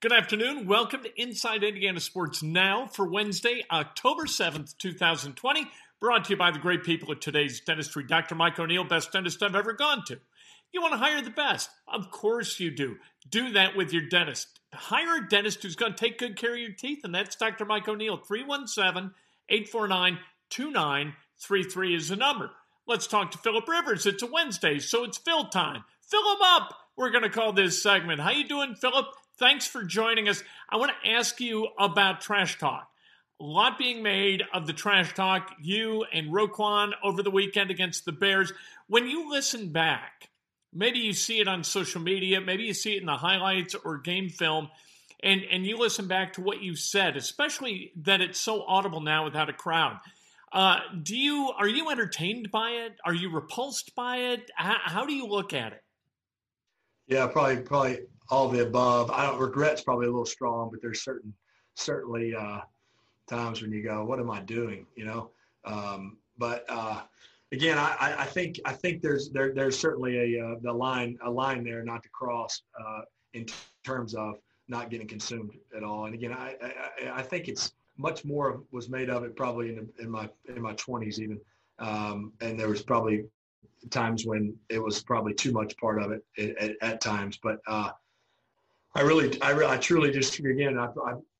Good afternoon. Welcome to Inside Indiana Sports Now for Wednesday, October 7th, 2020. Brought to you by the great people at today's dentistry. Dr. Mike O'Neill, best dentist I've ever gone to. You want to hire the best? Of course you do. Do that with your dentist. Hire a dentist who's going to take good care of your teeth, and that's Dr. Mike O'Neill. 317 849 2933 is the number. Let's talk to Philip Rivers. It's a Wednesday, so it's Phil time. Fill him up. We're going to call this segment. How you doing, Philip? Thanks for joining us. I want to ask you about trash talk. A lot being made of the trash talk, you and Roquan over the weekend against the Bears. When you listen back, maybe you see it on social media, maybe you see it in the highlights or game film, and, and you listen back to what you said, especially that it's so audible now without a crowd. Uh, do you are you entertained by it? Are you repulsed by it? How, how do you look at it? Yeah, probably probably all the above. I don't regret's probably a little strong, but there's certain certainly uh, times when you go, "What am I doing?" You know. Um, but uh, again, I, I, think I think there's there, there's certainly a uh, the line a line there not to cross uh, in terms of not getting consumed at all. And again, I, I, I think it's much more was made of it probably in, in my in my 20s even, um, and there was probably times when it was probably too much part of it at, at, at times. But uh, I really, I, I truly just again, I,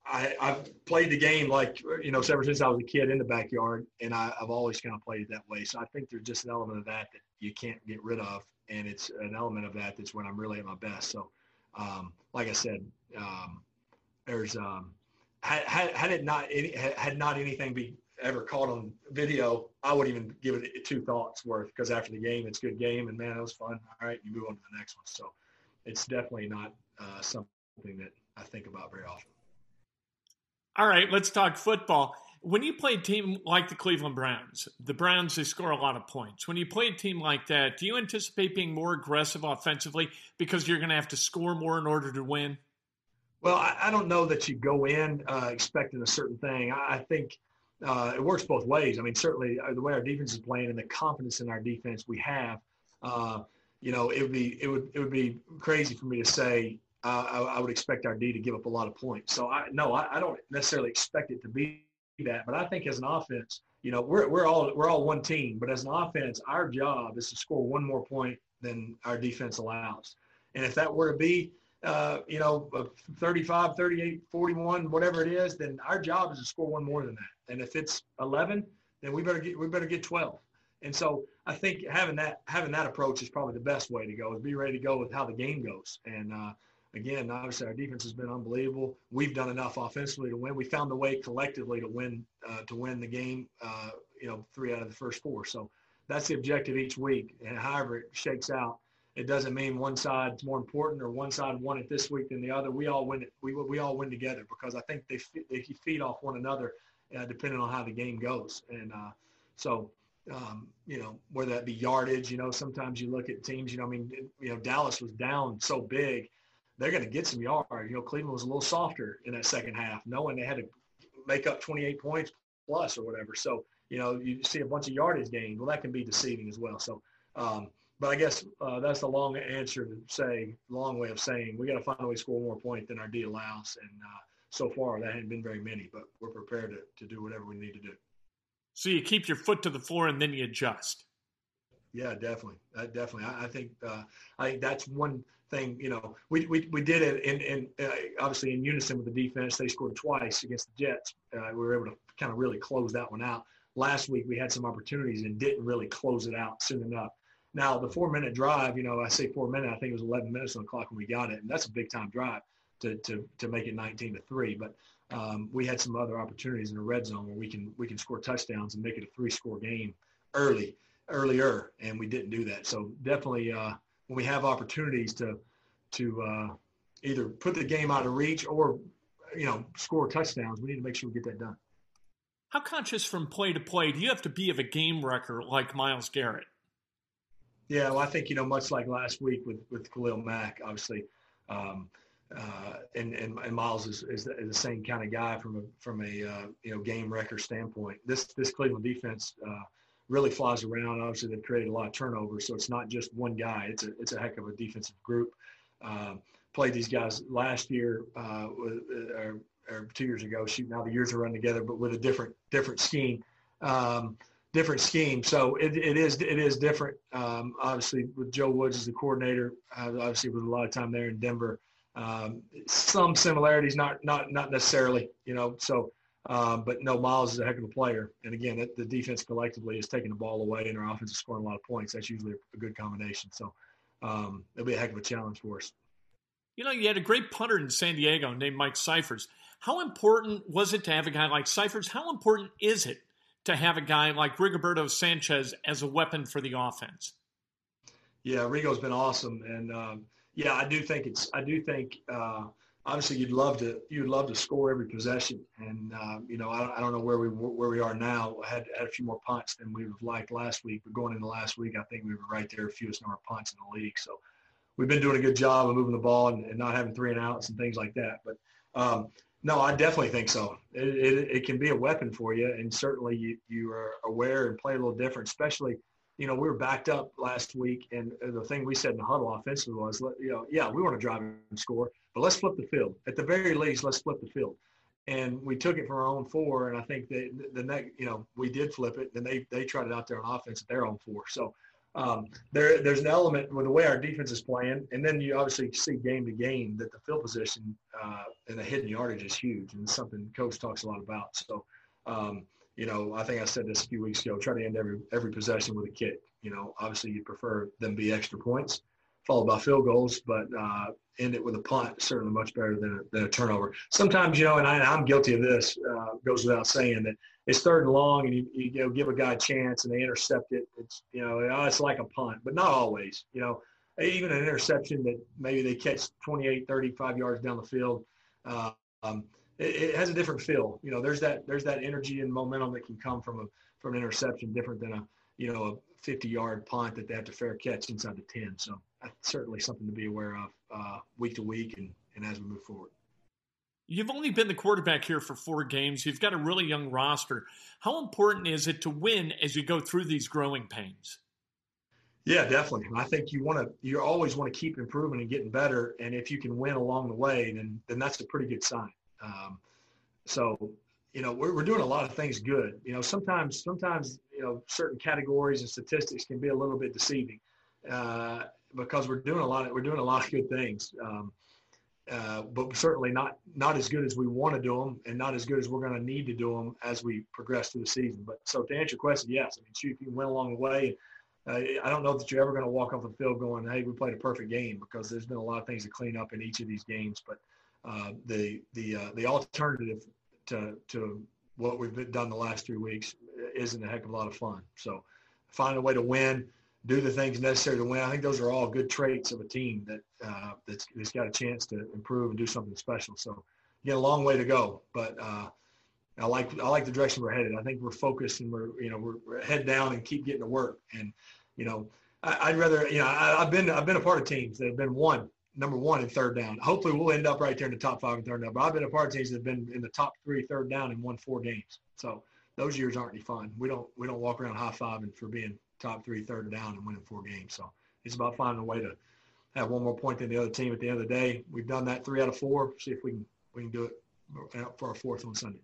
I, I've played the game like you know ever since I was a kid in the backyard, and I, have always kind of played it that way. So I think there's just an element of that that you can't get rid of, and it's an element of that that's when I'm really at my best. So, um, like I said, um, there's um, had, had, had it not any, had not anything be ever caught on video, I wouldn't even give it two thoughts worth because after the game, it's good game, and man, it was fun. All right, you move on to the next one. So it's definitely not uh, something that I think about very often. All right, let's talk football. When you play a team like the Cleveland Browns, the Browns they score a lot of points. When you play a team like that, do you anticipate being more aggressive offensively because you're going to have to score more in order to win? Well, I, I don't know that you go in uh, expecting a certain thing. I, I think uh, it works both ways. I mean, certainly uh, the way our defense is playing and the confidence in our defense we have, uh, you know, it would be it would it would be crazy for me to say uh, I, I, would expect our D to give up a lot of points. So I no, I, I, don't necessarily expect it to be that, but I think as an offense, you know, we're we're all we're all one team, but as an offense, our job is to score one more point than our defense allows. And if that were to be uh, you know, 35, 38, 41, whatever it is, then our job is to score one more than that. And if it's 11, then we better get we better get 12. And so I think having that having that approach is probably the best way to go. Is be ready to go with how the game goes. And uh, again, obviously our defense has been unbelievable. We've done enough offensively to win. We found the way collectively to win uh, to win the game. Uh, you know, three out of the first four. So that's the objective each week. And however it shakes out, it doesn't mean one side's more important or one side won it this week than the other. We all win it. We we all win together because I think they they feed off one another uh, depending on how the game goes. And uh, so um, you know, whether that be yardage, you know, sometimes you look at teams, you know, I mean, you know, Dallas was down so big they're going to get some yards. You know, Cleveland was a little softer in that second half, knowing they had to make up 28 points plus or whatever. So, you know, you see a bunch of yardage gained. Well, that can be deceiving as well. So, um, but I guess uh, that's the long answer to say, long way of saying we got to find a way to score more points than our D allows. And uh, so far, that hadn't been very many, but we're prepared to, to do whatever we need to do. So you keep your foot to the floor and then you adjust. Yeah, definitely. Uh, definitely. I, I think uh, I think that's one thing. You know, we we, we did it in, in uh, obviously in unison with the defense. They scored twice against the Jets. Uh, we were able to kind of really close that one out. Last week we had some opportunities and didn't really close it out soon enough. Now the four minute drive, you know, I say four minute. I think it was 11 minutes on the clock when we got it, and that's a big time drive to to to make it 19 to three. But um, we had some other opportunities in the red zone where we can we can score touchdowns and make it a three score game early earlier, and we didn't do that. So definitely, uh, when we have opportunities to to uh, either put the game out of reach or you know score touchdowns, we need to make sure we get that done. How conscious from play to play do you have to be of a game wrecker like Myles Garrett? Yeah, well, I think you know much like last week with with Khalil Mack, obviously. Um, uh, and, and, and Myles is, is the, is, the, same kind of guy from a from a uh, you know game record standpoint. This this Cleveland defense uh, really flies around. Obviously, they've created a lot of turnover, so it's not just one guy. It's a it's a heck of a defensive group. Um, played these guys last year uh, or, or, two years ago. Shoot, now the years are run together, but with a different different scheme. Um, different scheme. So it, it is it is different. Um, obviously, with Joe Woods as the coordinator, uh, obviously with a lot of time there in Denver, um, some similarities, not not not necessarily. You know, so um, but no, Myles is a heck of a player. And again, the defense collectively is taking the ball away and our offense is scoring a lot of points. That's usually a good combination. So um, it'll be a heck of a challenge for us. You know, you had a great punter in San Diego named Mike Scifres. How important was it to have a guy like Scifres? How important is it to have a guy like Rigoberto Sanchez as a weapon for the offense? Yeah, Rigo's been awesome. And um, yeah, I do think it's, I do think, uh, obviously you'd love to you'd love to score every possession, and uh, you know I I don't know where we where we are now. I had had a few more punts than we would have liked last week, but going into last week, I think we were right there, fewest number of punts in the league. So we've been doing a good job of moving the ball and, and not having three and outs and things like that. But um, no, I definitely think so. It, it, it, can be a weapon for you, and certainly you you are aware and play a little different, especially. You know, we were backed up last week, and the thing we said in the huddle offensively was, you know, yeah, we want to drive and score, but let's flip the field. At the very least, let's flip the field. And we took it from our own four, and I think that the next, you know, we did flip it. And they they tried it out there on offense at their own four. So um, there there's an element with the way our defense is playing, and then you obviously see game to game that the field position uh, and the hidden yardage is huge, and it's something coach talks a lot about. So. Um, you know, I think I said this a few weeks ago. Try to end every every possession with a kick. You know, obviously you prefer them be extra points, followed by field goals, but uh, end it with a punt certainly much better than a, than a turnover. Sometimes, you know, and I, am guilty of this. Uh, goes without saying that it's third and long, and you, you, know give a guy a chance and they intercept it. It's you know oh, it's like a punt, but not always. You know, even an interception that maybe they catch 28, 35 yards down the field. Uh, um, it, it, has a different feel. You know, there's that there's that energy and momentum that can come from a from an interception, different than a you know a 50 yard punt that they have to fair catch inside the 10. So that's certainly something to be aware of uh, week to week and, and as we move forward. You've only been the quarterback here for four games. You've got a really young roster. How important is it to win as you go through these growing pains? Yeah, definitely. I think you want to you always want to keep improving and getting better. And if you can win along the way, then then that's a pretty good sign. Um, so you know we're, we're doing a lot of things good. You know sometimes sometimes you know certain categories and statistics can be a little bit deceiving uh, because we're doing a lot of, we're doing a lot of good things um, uh, but certainly not not as good as we want to do them and not as good as we're going to need to do them as we progress through the season. But so to answer your question yes. I mean shoot you went along the way uh, I don't know that you're ever going to walk off the field going, "Hey, we played a perfect game," because there's been a lot of things to clean up in each of these games. But uh, the the uh, the alternative to to what we've done the last three weeks isn't a heck of a lot of fun. So find a way to win, do the things necessary to win. I think those are all good traits of a team that uh, that's, that's got a chance to improve and do something special. So you got a long way to go, but uh, I like I like the direction we're headed. I think we're focused and we're you know we're, we're head down and keep getting to work. And you know I, would rather you know I, have been I've been a part of teams that have been one number one in third down. Hopefully, we'll end up right there in the top five in third down. But I've been a part of teams that have been in the top three third down and won four games. So those years aren't any fun. We don't we don't walk around high fiving for being top three third down and winning four games. So it's about finding a way to have one more point than the other team at the end of the day. We've done that three out of four. See if we can we can do it for our fourth on Sunday.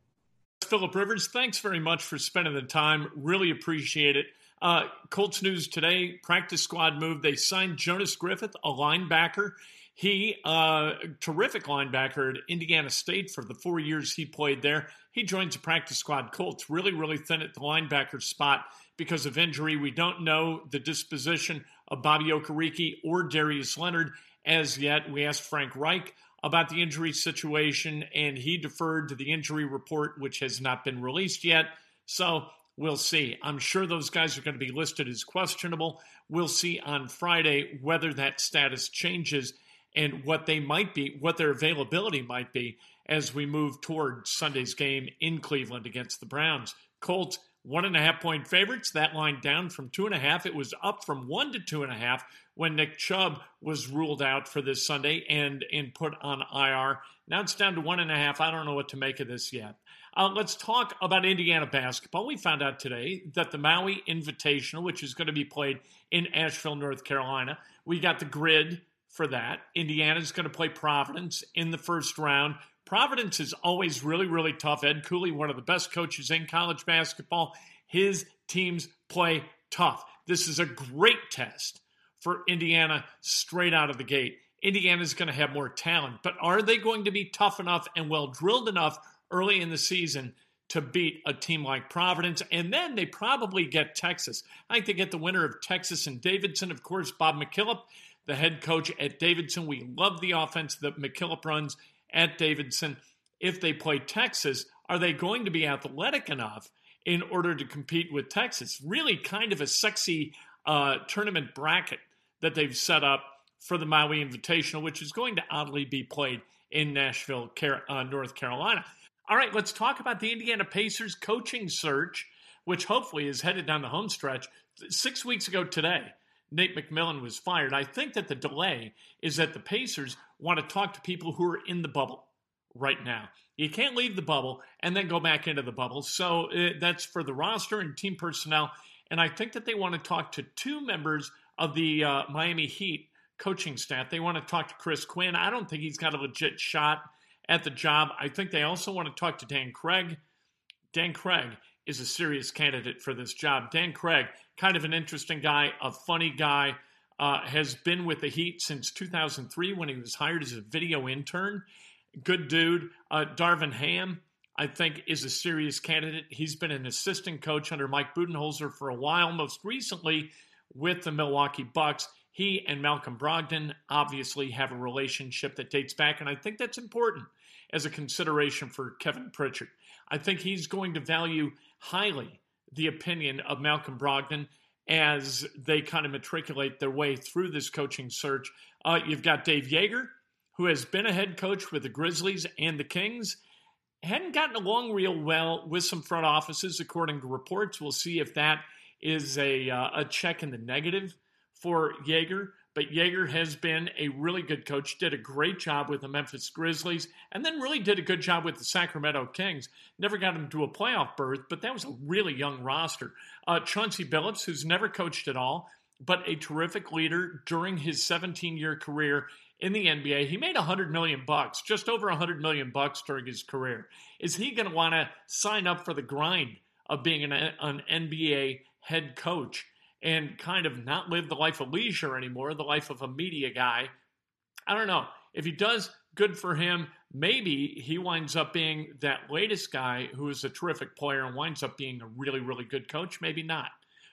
Philip Rivers, thanks very much for spending the time. Really appreciate it. Uh, Colts news today: practice squad move. They signed Jonas Griffith, a linebacker. He, uh, terrific linebacker at Indiana State for the four years he played there. He joins the practice squad Colts. Really, really thin at the linebacker spot because of injury. We don't know the disposition of Bobby Okereke or Darius Leonard as yet. We asked Frank Reich about the injury situation, and he deferred to the injury report, which has not been released yet. So we'll see. I'm sure those guys are going to be listed as questionable. We'll see on Friday whether that status changes and what they might be, what their availability might be as we move toward Sunday's game in Cleveland against the Browns. Colts, one and a half point favorites. That line down from two and a half. It was up from one to two and a half when Nick Chubb was ruled out for this Sunday and, and put on IR. Now it's down to one and a half. I don't know what to make of this yet. Uh, let's talk about Indiana basketball. We found out today that the Maui Invitational, which is going to be played in Asheville, North Carolina, we got the grid for that. Indiana's going to play Providence in the first round. Providence is always really, really tough. Ed Cooley, one of the best coaches in college basketball, his teams play tough. This is a great test for Indiana straight out of the gate. Indiana's going to have more talent, but are they going to be tough enough and well drilled enough early in the season to beat a team like Providence? And then they probably get Texas. I think they get the winner of Texas and Davidson. Of course, Bob McKillop the head coach at Davidson. We love the offense that McKillop runs at Davidson. If they play Texas, are they going to be athletic enough in order to compete with Texas? Really, kind of a sexy uh, tournament bracket that they've set up for the Maui Invitational, which is going to oddly be played in Asheville, uh, North Carolina. All right, let's talk about the Indiana Pacers coaching search, which hopefully is headed down the home stretch. Six weeks ago today, Nate McMillan was fired. I think that the delay is that the Pacers want to talk to people who are in the bubble right now. You can't leave the bubble and then go back into the bubble. So uh, that's for the roster and team personnel. And I think that they want to talk to two members of the uh, Miami Heat coaching staff. They want to talk to Chris Quinn. I don't think he's got a legit shot at the job. I think they also want to talk to Dan Craig. Dan Craig is a serious candidate for this job. Dan Craig, kind of an interesting guy, a funny guy, uh, has been with the Heat since 2003 when he was hired as a video intern. Good dude. Uh, Darvin Ham, I think, is a serious candidate. He's been an assistant coach under Mike Budenholzer for a while, most recently with the Milwaukee Bucks. He and Malcolm Brogdon obviously have a relationship that dates back, and I think that's important as a consideration for Kevin Pritchard. I think he's going to value highly the opinion of Malcolm Brogdon as they kind of matriculate their way through this coaching search. Uh, you've got Dave Joerger, who has been a head coach with the Grizzlies and the Kings. Hadn't gotten along real well with some front offices, according to reports. We'll see if that is a, uh, a check in the negative for Joerger. But Joerger has been a really good coach, did a great job with the Memphis Grizzlies, and then really did a good job with the Sacramento Kings. Never got them to a playoff berth, but that was a really young roster. Uh, Chauncey Billups, who's never coached at all, but a terrific leader during his 17 year career in the NBA. He made 100 million bucks, just over 100 million bucks during his career. Is he going to want to sign up for the grind of being an, an NBA head coach? And kind of not live the life of leisure anymore, the life of a media guy. I don't know. If he does, good for him. Maybe he winds up being that latest guy who is a terrific player and winds up being a really, really good coach. Maybe not.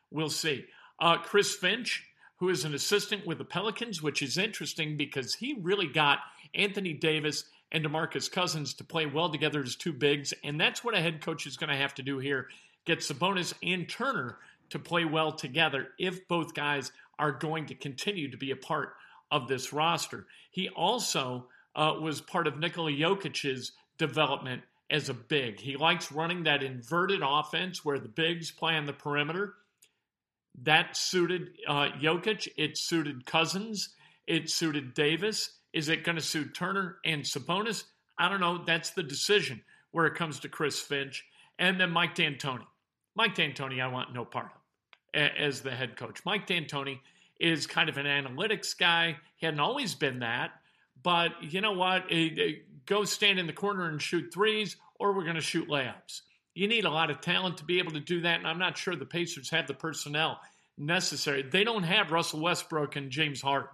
We'll see. Uh, Chris Finch, who is an assistant with the Pelicans, which is interesting because he really got Anthony Davis and DeMarcus Cousins to play well together as two bigs. And that's what a head coach is going to have to do here get Sabonis and Turner to play well together if both guys are going to continue to be a part of this roster. He also uh, was part of Nikola Jokic's development as a big. He likes running that inverted offense where the bigs play on the perimeter. That suited uh, Jokic. It suited Cousins. It suited Davis. Is it going to suit Turner and Sabonis? I don't know. That's the decision where it comes to Chris Finch. And then Mike D'Antoni. Mike D'Antoni, I want no part of as the head coach. Mike D'Antoni is kind of an analytics guy. He hadn't always been that. But you know what? Go stand in the corner and shoot threes, or we're going to shoot layups. You need a lot of talent to be able to do that, and I'm not sure the Pacers have the personnel necessary. They don't have Russell Westbrook and James Harden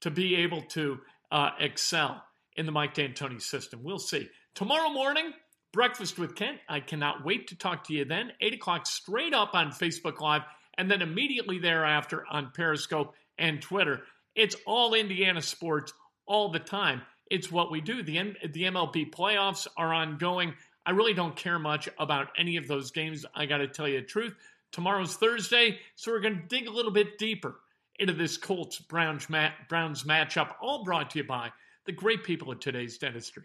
to be able to uh, excel in the Mike D'Antoni system. We'll see. Tomorrow morning, breakfast with Kent. I cannot wait to talk to you then. 8 o'clock straight up on Facebook Live, and then immediately thereafter on Periscope and Twitter. It's all Indiana sports all the time. It's what we do. The, M- the MLB playoffs are ongoing. I really don't care much about any of those games. I got to tell you the truth. Tomorrow's Thursday, so we're going to dig a little bit deeper into this Colts Browns, matchup, all brought to you by the great people at today's dentistry.